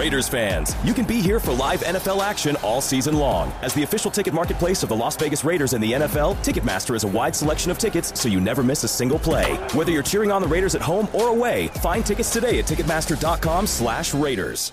Raiders fans, you can be here for live NFL action all season long. As the official ticket marketplace of the Las Vegas Raiders and the NFL, Ticketmaster is a wide selection of tickets so you never miss a single play. Whether you're cheering on the Raiders at home or away, find tickets today at ticketmaster.com/raiders.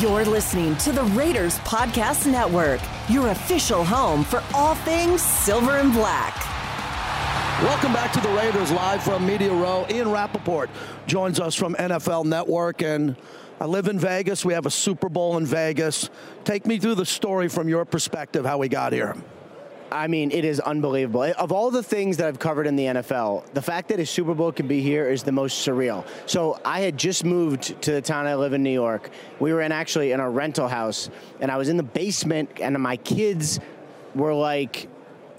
You're listening to the Raiders Podcast Network, your official home for all things silver and black. Welcome back to the Raiders live from Media Row. Ian Rapoport joins us from NFL Network, and I live in Vegas. We have a Super Bowl in Vegas. Take me through the story from your perspective, how we got here. I mean, it is unbelievable. Of all the things that I've covered in the NFL, the fact that a Super Bowl can be here is the most surreal. So I had just moved to the town I live in, New York. We were in actually in a rental house, and I was in the basement, and my kids were like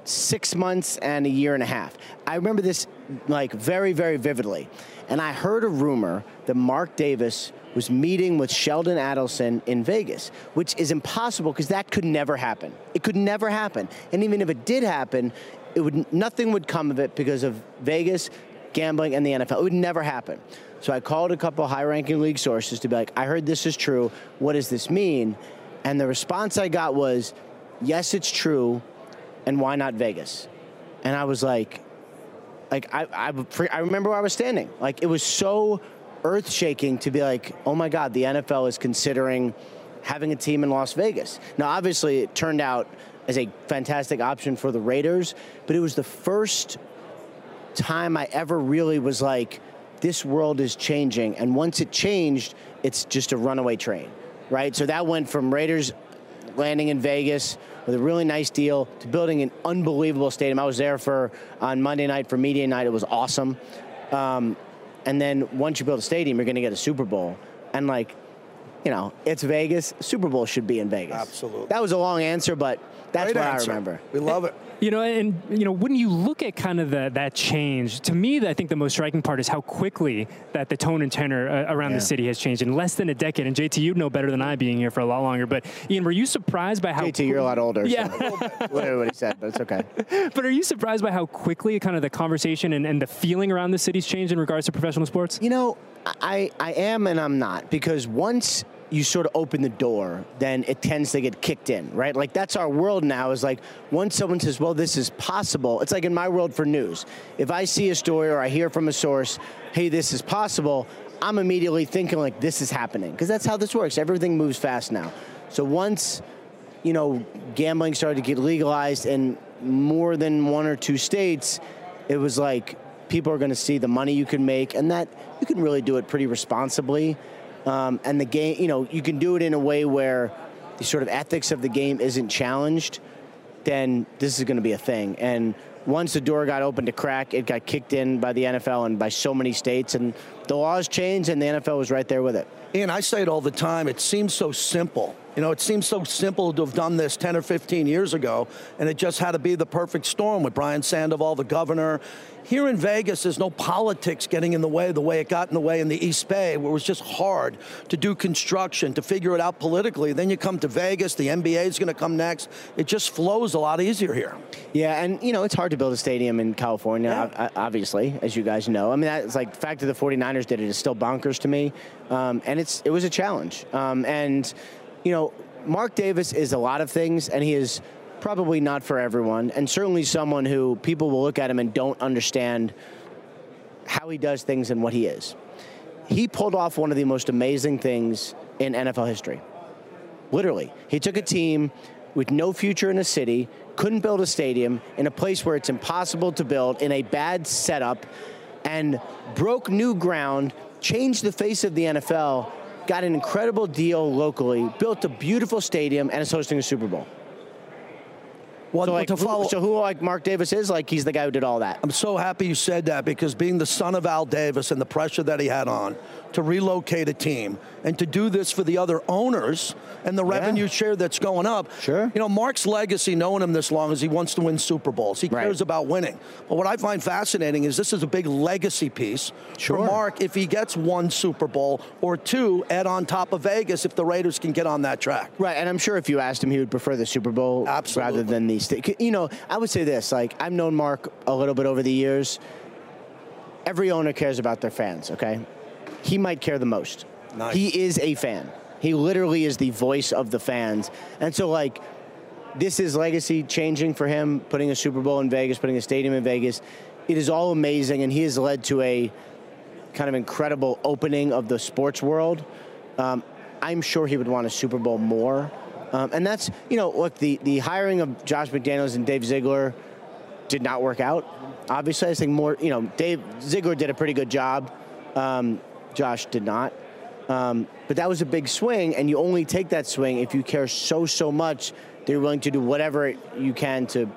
six months and a year and a half. I remember this like very, very vividly. And I heard a rumor that Mark Davis was meeting with Sheldon Adelson in Vegas, which is impossible because that could never happen. It could never happen. And even if it did happen, it would nothing would come of it because of Vegas, gambling, and the NFL. It would never happen. So I called a couple high-ranking league sources to be like, I heard this is true. What does this mean? And the response I got was, yes, it's true, and why not Vegas? And I was like, like I, I, I remember where I was standing. Like it was so earth shaking to be like, oh my God, the NFL is considering having a team in Las Vegas. Now, obviously, it turned out as a fantastic option for the Raiders, but it was the first time I ever really was like, this world is changing. And once it changed, it's just a runaway train, right? So that went from Raiders landing in Vegas with a really nice deal to building an unbelievable stadium. I was there for on Monday night for media night. It was awesome. Um, and then once you build a stadium, you're going to get a Super Bowl. And like, you know, it's Vegas. Super Bowl should be in Vegas. Absolutely. That was a long answer, but that's Great what answer. I remember. We love it. You know, and you know, when you look at kind of the, that change, to me, I think the most striking part is how quickly that the tone and tenor uh, around Yeah. the city has changed in less than a decade. And JT, you know better than I, being here for a lot longer. But Ian, were you surprised by how? JT, you're a lot older. Yeah. So whatever what he said, but it's okay. but are you surprised by how quickly kind of the conversation and, and the feeling around the city's changed in regards to professional sports? You know, I, I am and I'm not because once you sort of open the door, then it tends to get kicked in, right? Like that's our world now is like once someone says, well, this is possible, it's like in my world for news. If I see a story or I hear from a source, hey, this is possible, I'm immediately thinking like this is happening because that's how this works. Everything moves fast now. So once you know, gambling started to get legalized in more than one or two states, it was like people are going to see the money you can make, and that you can really do it pretty responsibly. Um, and the game, you know, you can do it in a way where the sort of ethics of the game isn't challenged. Then this is going to be a thing. And once the door got open to crack, it got kicked in by the NFL and by so many states, and the laws changed, and the NFL was right there with it. Ian, I say it all the time. It seems so simple. You know, it seems so simple to have done this 10 or 15 years ago, and it just had to be the perfect storm with Brian Sandoval, the governor. Here in Vegas, there's no politics getting in the way the way it got in the way in the East Bay, where it was just hard to do construction, to figure it out politically. Then you come to Vegas, the NBA is going to come next. It just flows a lot easier here. Yeah, and you know it's hard to build a stadium in California, Yeah. obviously, as you guys know. I mean, that's like the fact that the 49ers did it is still bonkers to me, um, and it's it was a challenge. Um, and you know, Mark Davis is a lot of things, and he is probably not for everyone, and certainly someone who people will look at him and don't understand how he does things and what he is. He pulled off one of the most amazing things in NFL history. Literally, he took a team with no future in a city, couldn't build a stadium in a place where it's impossible to build, in a bad setup, and broke new ground, changed the face of the NFL, got an incredible deal locally, built a beautiful stadium, and is hosting a Super Bowl. Well, so, like, to follow- who, so who like Mark Davis is like he's the guy who did all that. I'm so happy you said that because being the son of Al Davis and the pressure that he had on to relocate a team and to do this for the other owners and the revenue share that's going up. Sure. You know, Mark's legacy, knowing him this long, is he wants to win Super Bowls. He Right. cares about winning. But what I find fascinating is this is a big legacy piece Sure. for Mark if he gets one Super Bowl or two add on top of Vegas if the Raiders can get on that track. Right, and I'm sure if you asked him, he would prefer the Super Bowl Absolutely. rather than you know, I would say this: like I've known Mark a little bit over the years. Every owner cares about their fans. Okay, he might care the most. Nice. He is a fan. He literally is the voice of the fans, and so like. This is legacy changing for him, putting a Super Bowl in Vegas, putting a stadium in Vegas. It is all amazing, and he has led to a kind of incredible opening of the sports world. Um, I'm sure he would want a Super Bowl more. Um, and that's, you know, look, the, the hiring of Josh McDaniels and Dave Ziegler did not work out. Obviously, I think more, you know, Dave Ziegler did a pretty good job. Um, Josh did not. Um, but that was a big swing, and you only take that swing if you care so, so much that you're willing to do whatever you can to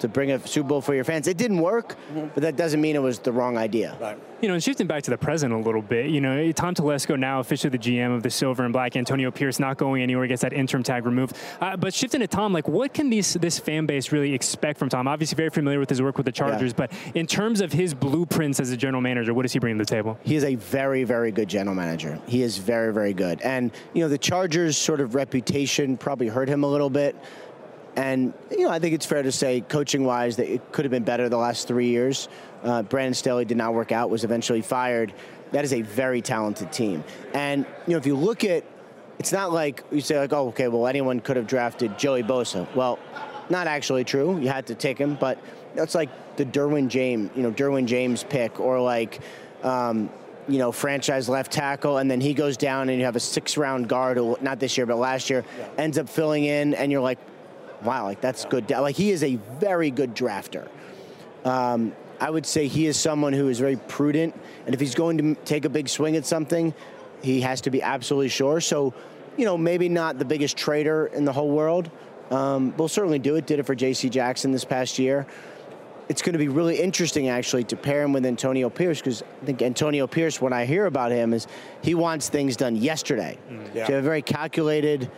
to bring a Super Bowl for your fans. It didn't work, but that doesn't mean it was the wrong idea. Right. You know, and shifting back to the present a little bit, you know, Tom Telesco now officially the GM of the Silver and Black. Antonio Pierce not going anywhere, gets that interim tag removed. Uh, but shifting to Tom, like, what can these this fan base really expect from Tom? Obviously, very familiar with his work with the Chargers, but in terms of his blueprints as a general manager, what does he bring to the table? He is a very, very good general manager. He is very, very good. And, you know, the Chargers' sort of reputation probably hurt him a little bit. And, you know, I think it's fair to say, coaching wise, that it could have been better the last three years. Uh, Brandon Staley did not work out, was eventually fired. That is a very talented team. And, you know, if you look at it's not like you say, like, oh, okay, well, anyone could have drafted Joey Bosa. Well, not actually true. You had to take him, but that's like the Derwin James, you know, Derwin James pick, or like, um, you know, franchise left tackle, and then he goes down, and you have a six-round guard, who, not this year, but last year, ends up filling in, and you're like, wow, like that's good. Like he is a very good drafter. Um, I would say he is someone who is very prudent, and if he's going to take a big swing at something, he has to be absolutely sure. So, you know, maybe not the biggest trader in the whole world. Um, we'll certainly do it. Did it for J.C. Jackson this past year. It's going to be really interesting, actually, to pair him with Antonio Pierce because I think Antonio Pierce, when I hear about him, is he wants things done yesterday. Yeah. So a very calculated,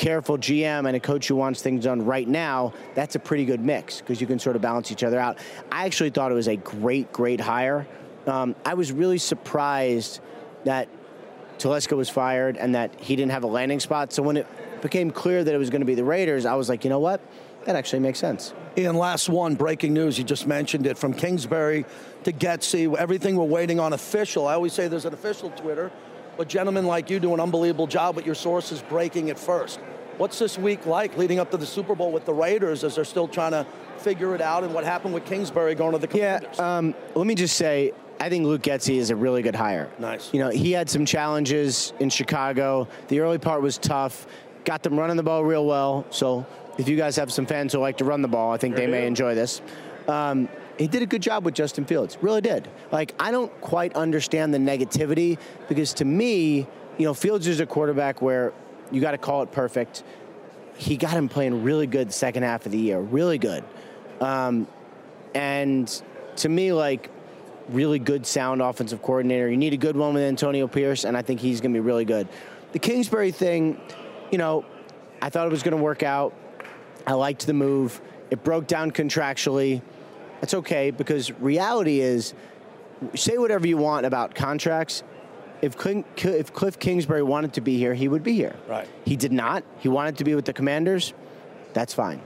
careful GM and a coach who wants things done right now, that's a pretty good mix because you can sort of balance each other out. I actually thought it was a great, great hire. Um, I was really surprised that Telesco was fired and that he didn't have a landing spot. So when it became clear that it was going to be the Raiders, I was like, you know what? That actually makes sense. Ian, last one, breaking news. You just mentioned it from Kingsbury to Getsy. Everything we're waiting on official. I always say there's an official Twitter, but gentlemen like you do an unbelievable job but your source is breaking it first. What's this week like leading up to the Super Bowl with the Raiders as they're still trying to figure it out and what happened with Kingsbury going to the Commanders? Yeah, um, let me just say, I think Luke Getsy is a really good hire. Nice. You know, he had some challenges in Chicago. The early part was tough. Got them running the ball real well. So if you guys have some fans who like to run the ball, I think they may enjoy this. Um, he did a good job with Justin Fields. Really did. Like, I don't quite understand the negativity because to me, you know, Fields is a quarterback where you got to call it perfect. He got him playing really good the second half of the year. Really good. Um, and to me, like, really good, sound offensive coordinator. You need a good one with Antonio Pierce, and I think he's going to be really good. The Kingsbury thing, you know, I thought it was going to work out. I liked the move. It broke down contractually. That's okay because reality is, say whatever you want about contracts. If Clint, if Cliff Kingsbury wanted to be here, he would be here. Right. He did not. He wanted to be with the Commanders. That's fine.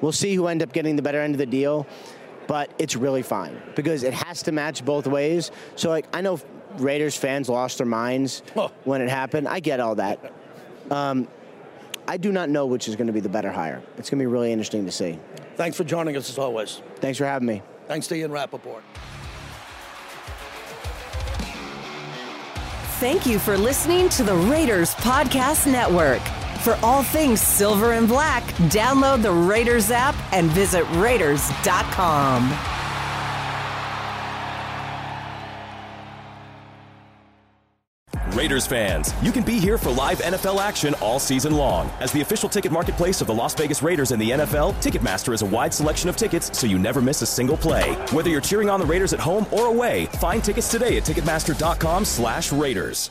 We'll see who end up getting the better end of the deal, but it's really fine because it has to match both ways. So like I know Raiders fans lost their minds Huh. when it happened. I get all that. Um, I do not know which is going to be the better hire. It's going to be really interesting to see. Thanks for joining us as always. Thanks for having me. Thanks to Ian Rapoport. Thank you for listening to the Raiders Podcast Network. For all things silver and black, download the Raiders app and visit Raiders.com. Raiders fans, you can be here for live NFL action all season long. As the official ticket marketplace of the Las Vegas Raiders and the NFL, Ticketmaster is a wide selection of tickets so you never miss a single play. Whether you're cheering on the Raiders at home or away, find tickets today at ticketmaster.com/raiders.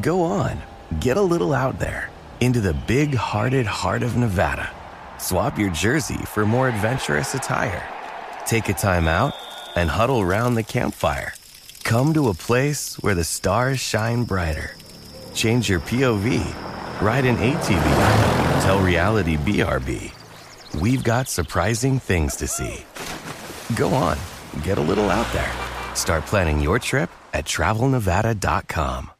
Go on, get a little out there into the big hearted heart of Nevada. Swap your jersey for more adventurous attire. Take a time out and huddle round the campfire. Come to a place where the stars shine brighter. Change your POV. Ride an ATV. Tell reality BRB. We've got surprising things to see. Go on, get a little out there. Start planning your trip at travelnevada.com.